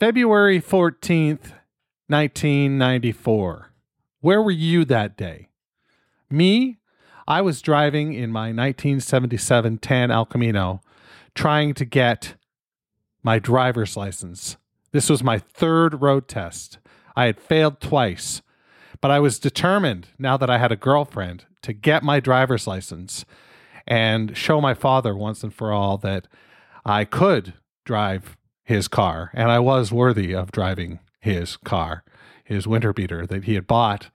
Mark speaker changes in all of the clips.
Speaker 1: February 14th, 1994. Where were you that day? Me? I was driving in my 1977 tan El Camino trying to get my driver's license. This was my third road test. I had failed twice, but I was determined now that I had a girlfriend to get my driver's license and show my father once and for all that I could drive his car, and I was worthy of driving his car, his winter beater that he had bought.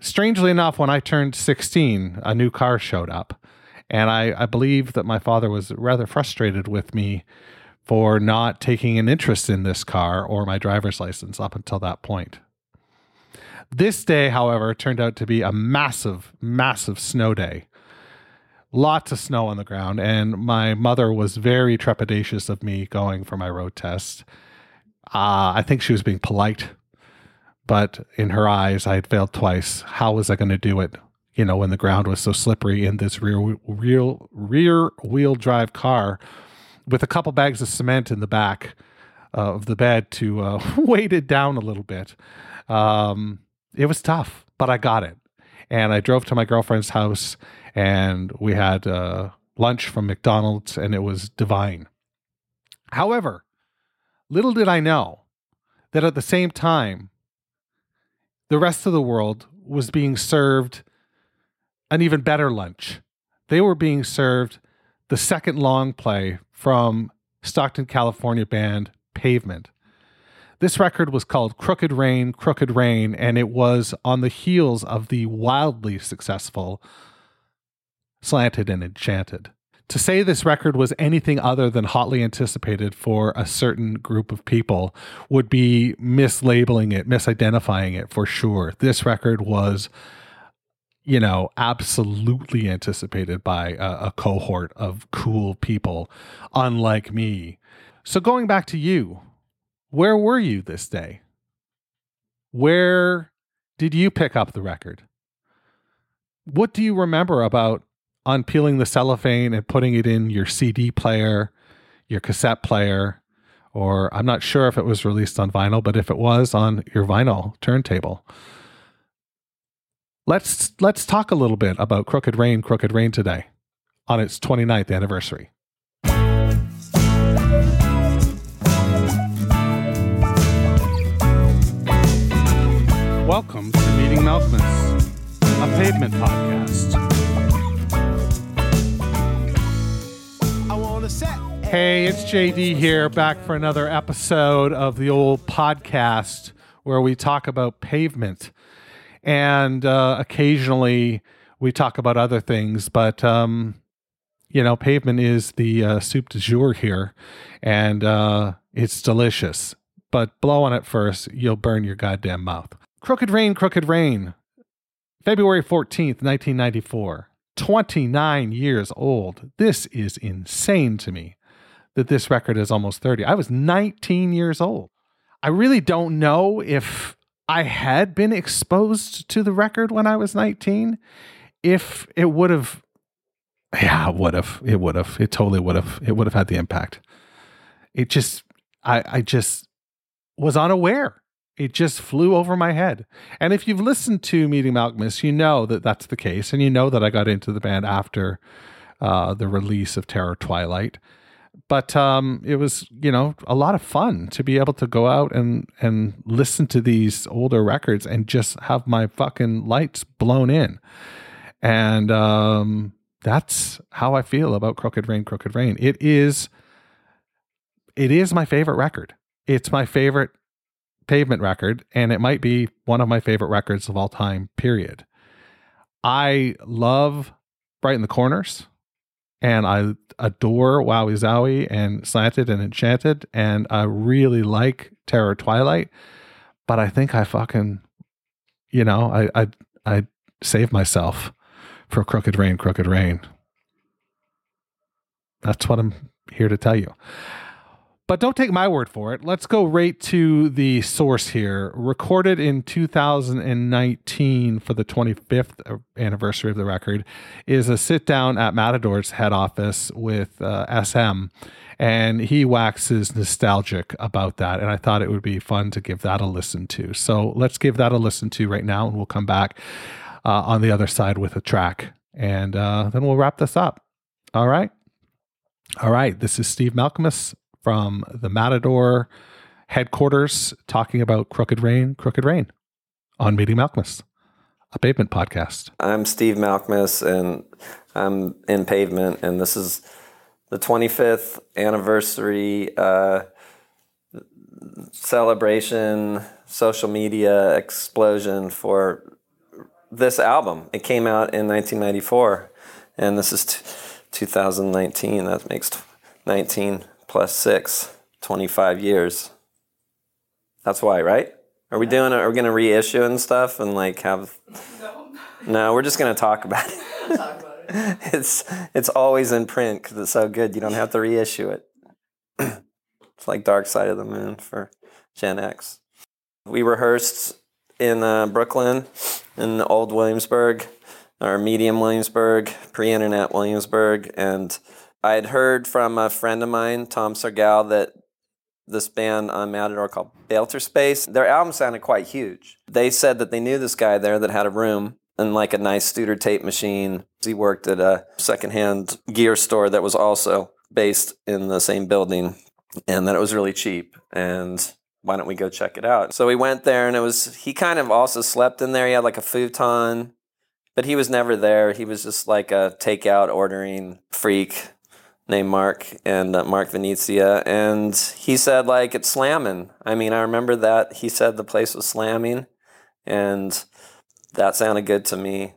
Speaker 1: Strangely enough, when I turned 16, a new car showed up. And I, I believe that my father was rather frustrated with me for not taking an interest in this car or my driver's license up until that point. This day, however, turned out to be a massive, massive snow day lots of snow on the ground, and my mother was very trepidatious of me going for my road test. Uh, I think she was being polite, but in her eyes, I had failed twice. How was I going to do it? You know, when the ground was so slippery in this rear real rear wheel drive car with a couple bags of cement in the back of the bed to uh, weight it down a little bit. Um, it was tough, but I got it. And I drove to my girlfriend's house and we had uh, lunch from McDonald's, and it was divine. However, little did I know that at the same time, the rest of the world was being served an even better lunch. They were being served the second long play from Stockton, California band Pavement. This record was called Crooked Rain, Crooked Rain, and it was on the heels of the wildly successful slanted and enchanted. To say this record was anything other than hotly anticipated for a certain group of people would be mislabeling it, misidentifying it for sure. This record was, you know, absolutely anticipated by a, a cohort of cool people, unlike me. So, going back to you, where were you this day? Where did you pick up the record? What do you remember about unpeeling the cellophane and putting it in your CD player, your cassette player, or I'm not sure if it was released on vinyl, but if it was on your vinyl turntable. Let's let's talk a little bit about Crooked Rain, Crooked Rain today on its 29th anniversary. Welcome to Meeting Malkmus, a pavement podcast. Hey, it's JD here, back for another episode of the old podcast where we talk about pavement. And uh, occasionally we talk about other things, but, um, you know, pavement is the uh, soup du jour here, and uh, it's delicious. But blow on it first, you'll burn your goddamn mouth. Crooked Rain, Crooked Rain, February 14th, 1994. 29 years old. This is insane to me that this record is almost 30. I was 19 years old. I really don't know if I had been exposed to the record when I was 19, if it would have, yeah, it would have, it would have, it totally would have, it would have had the impact. It just, I, I just was unaware. It just flew over my head. And if you've listened to Meeting Malkmus, you know that that's the case. And you know that I got into the band after uh, the release of Terror Twilight. But um, it was you know a lot of fun to be able to go out and and listen to these older records and just have my fucking lights blown in. And um, that's how i feel about crooked rain crooked rain. It is it is my favorite record. It's my favorite pavement record and it might be one of my favorite records of all time period. I love Brighten the Corners and I adore Wowee Zowee and Slanted and Enchanted, and I really like Terror Twilight. But I think I fucking, you know, I I I saved myself for Crooked Rain, Crooked Rain. That's what I'm here to tell you. But don't take my word for it. Let's go right to the source here. Recorded in 2019 for the 25th anniversary of the record is a sit down at Matador's head office with uh, SM. And he waxes nostalgic about that. And I thought it would be fun to give that a listen to. So let's give that a listen to right now. And we'll come back uh, on the other side with a track. And uh, then we'll wrap this up. All right. All right. This is Steve Malkmus from the Matador headquarters talking about Crooked Rain, Crooked Rain on Meeting Malkmus, a pavement podcast.
Speaker 2: I'm Steve Malkmus and I'm in pavement, and this is the 25th anniversary uh, celebration, social media explosion for this album. It came out in 1994, and this is t- 2019. That makes 19 plus six, 25 years. That's why, right? Are we doing it? Are we going to reissue and stuff and like have. No. No, we're just going to talk about it. talk about it. it's, it's always in print because it's so good. You don't have to reissue it. it's like Dark Side of the Moon for Gen X. We rehearsed in uh, Brooklyn, in Old Williamsburg, or Medium Williamsburg, pre internet Williamsburg, and I had heard from a friend of mine, Tom Surgal, that this band on Matador called Bailter Space, their album sounded quite huge. They said that they knew this guy there that had a room and like a nice Studer tape machine. He worked at a secondhand gear store that was also based in the same building and that it was really cheap. And why don't we go check it out? So we went there and it was, he kind of also slept in there. He had like a futon, but he was never there. He was just like a takeout ordering freak named Mark and uh, Mark Venezia, and he said like it's slamming. I mean, I remember that he said the place was slamming, and that sounded good to me.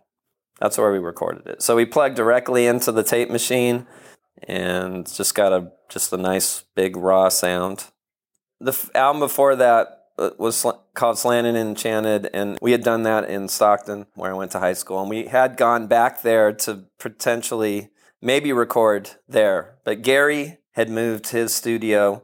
Speaker 2: That's where we recorded it. So we plugged directly into the tape machine, and just got a just a nice big raw sound. The f- album before that uh, was sl- called Slanted and Enchanted, and we had done that in Stockton, where I went to high school, and we had gone back there to potentially maybe record there. But Gary had moved his studio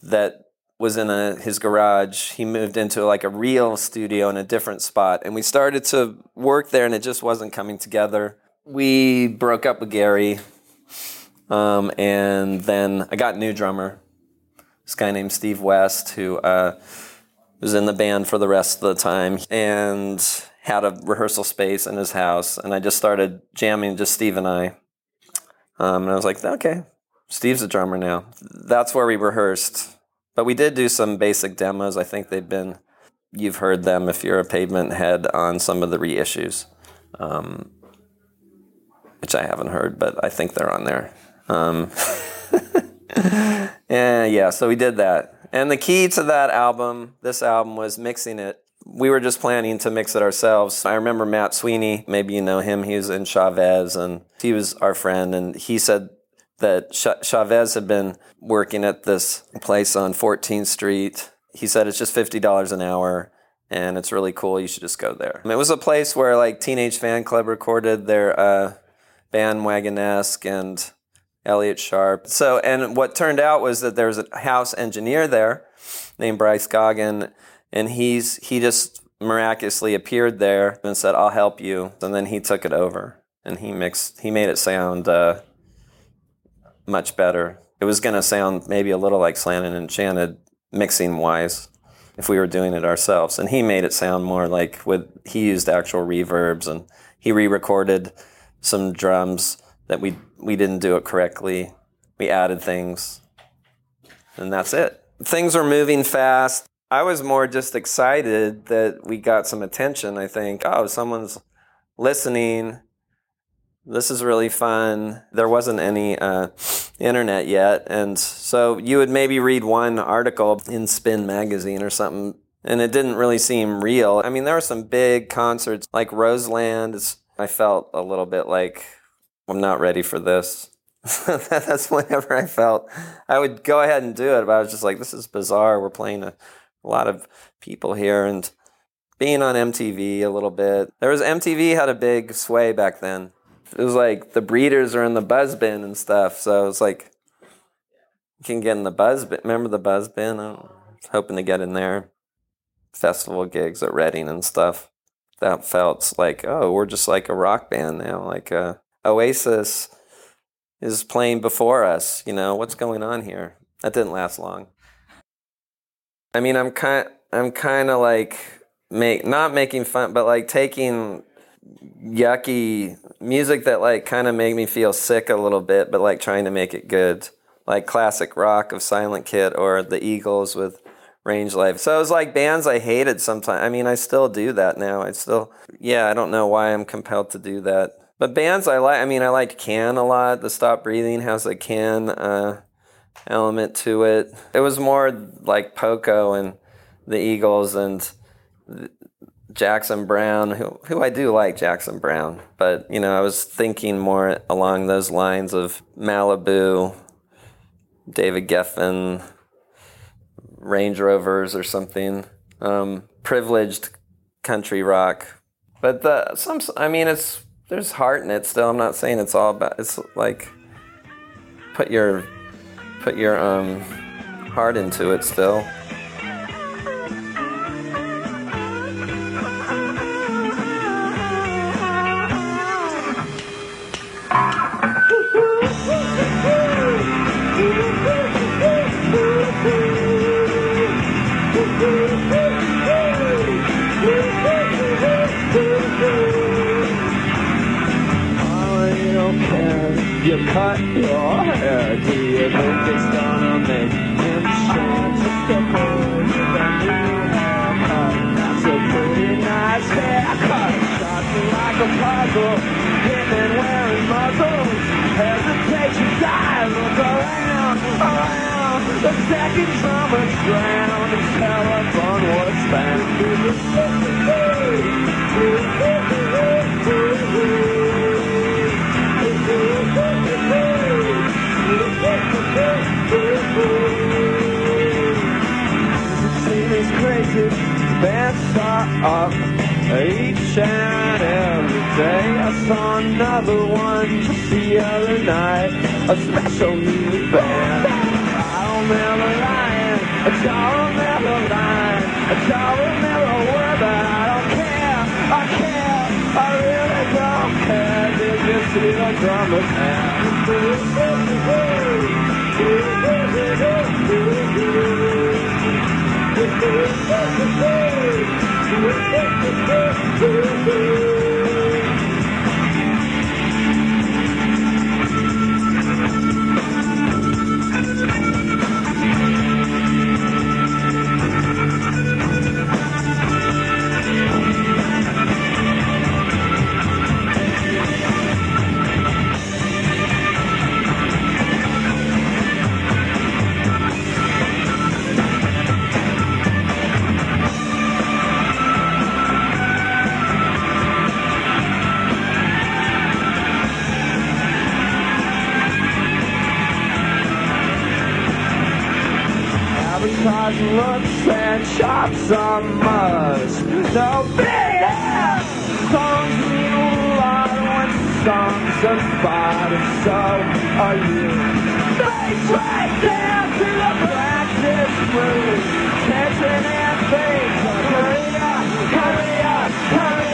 Speaker 2: that was in a, his garage. He moved into like a real studio in a different spot. And we started to work there and it just wasn't coming together. We broke up with Gary. Um, and then I got a new drummer, this guy named Steve West, who uh, was in the band for the rest of the time and had a rehearsal space in his house. And I just started jamming, just Steve and I. Um, and I was like, okay, Steve's a drummer now. That's where we rehearsed. But we did do some basic demos. I think they've been, you've heard them if you're a pavement head on some of the reissues, um, which I haven't heard, but I think they're on there. Um, and yeah, so we did that. And the key to that album, this album, was mixing it we were just planning to mix it ourselves. I remember Matt Sweeney, maybe you know him, he was in Chavez and he was our friend and he said that Chavez had been working at this place on 14th Street. He said it's just $50 an hour and it's really cool. You should just go there. It was a place where like Teenage Fanclub recorded their uh, Bandwagonesque and Elliott Sharp. So, and what turned out was that there was a house engineer there named Bryce Goggin and he's he just miraculously appeared there and said, "I'll help you," and then he took it over and he mixed he made it sound uh, much better. It was going to sound maybe a little like Slanted and Enchanted mixing wise if we were doing it ourselves, and he made it sound more like with he used actual reverbs and he re-recorded some drums that we we didn't do it correctly we added things, and that's it. Things are moving fast. I was more just excited that we got some attention. I think, oh, someone's listening. This is really fun. There wasn't any uh, internet yet. And so you would maybe read one article in Spin magazine or something, and it didn't really seem real. I mean, there were some big concerts like Roseland. I felt a little bit like I'm not ready for this. That's whenever I felt I would go ahead and do it, but I was just like, this is bizarre. We're playing a, a lot of people here and being on MTV a little bit. There was MTV had a big sway back then. It was like the breeders are in the buzz bin and stuff. So it's like you can get in the buzz bin. Remember the buzz bin? I was hoping to get in there. Festival gigs at Reading and stuff. That felt like, oh, we're just like a rock band now. Like uh, Oasis is playing before us. You know, what's going on here? That didn't last long. I mean, I'm kind I'm kind of like make not making fun, but like taking yucky music that like kind of made me feel sick a little bit, but like trying to make it good, like classic rock of Silent Kit or the Eagles with Range Life. So it was like bands I hated sometimes. I mean, I still do that now. I still, yeah, I don't know why I'm compelled to do that. But bands I like, I mean, I liked Can a lot. The Stop Breathing has a Can uh, element to it. It was more like Poco and the Eagles and Jackson Browne, who who I do like Jackson Browne, but you know I was thinking more along those lines of Malibu, David Geffen, Range Rovers or something, um, privileged country rock. But the some I mean it's there's heart in it still. I'm not saying it's all about. It's like put your put your um heart into it still.
Speaker 3: cut your it's gonna make him change? Just a boy with a new haircut. That's a pretty nice haircut. Shots like a puzzle. Hitman wearing muzzles. Hesitation dies. Look around, around. The second drummer's drowned. His telephone was crazy, bands up each and every day. I saw another one just the other night, a special new band. I don't remember lying, I don't remember lying, I remember word, but I don't care, I care, I really don't care. Did you see the drummers Advertise must. No big ass songs mean a lot when songs are fought, and so are you. Face right down to the practice room. Tension and fate. Hurry up, hurry up, hurry up,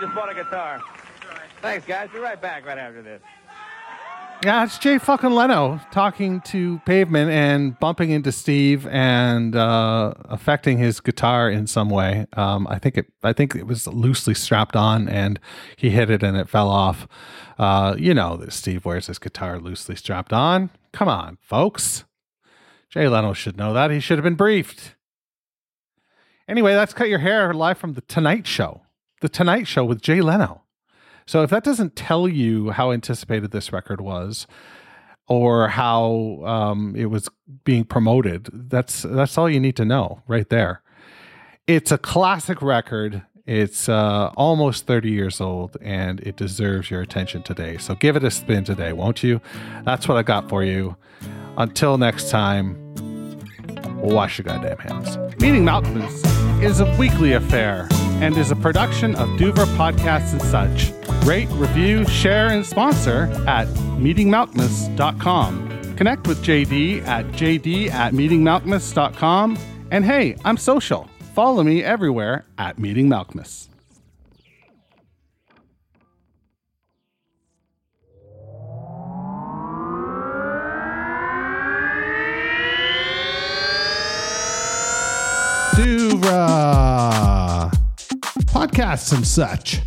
Speaker 3: just bought a guitar. Thanks, guys. Be right back right after this.
Speaker 1: Yeah, it's Jay fucking Leno talking to Pavement and bumping into Steve and uh, affecting his guitar in some way. Um, I think it. I think it was loosely strapped on, and he hit it and it fell off. Uh, you know that Steve wears his guitar loosely strapped on. Come on, folks. Jay Leno should know that. He should have been briefed. Anyway, that's cut your hair live from the Tonight Show. The Tonight Show with Jay Leno. So if that doesn't tell you how anticipated this record was, or how um, it was being promoted, that's that's all you need to know right there. It's a classic record. It's uh, almost 30 years old and it deserves your attention today. So give it a spin today, won't you? That's what I got for you. Until next time, wash your goddamn hands. Meeting Malkmus is a weekly affair and is a production of Duver Podcasts and such. Rate, review, share, and sponsor at meetingmalkmus.com. Connect with JD at jd at meetingmalkmus.com. And hey, I'm social. Follow me everywhere at Meeting
Speaker 4: Podcasts and such.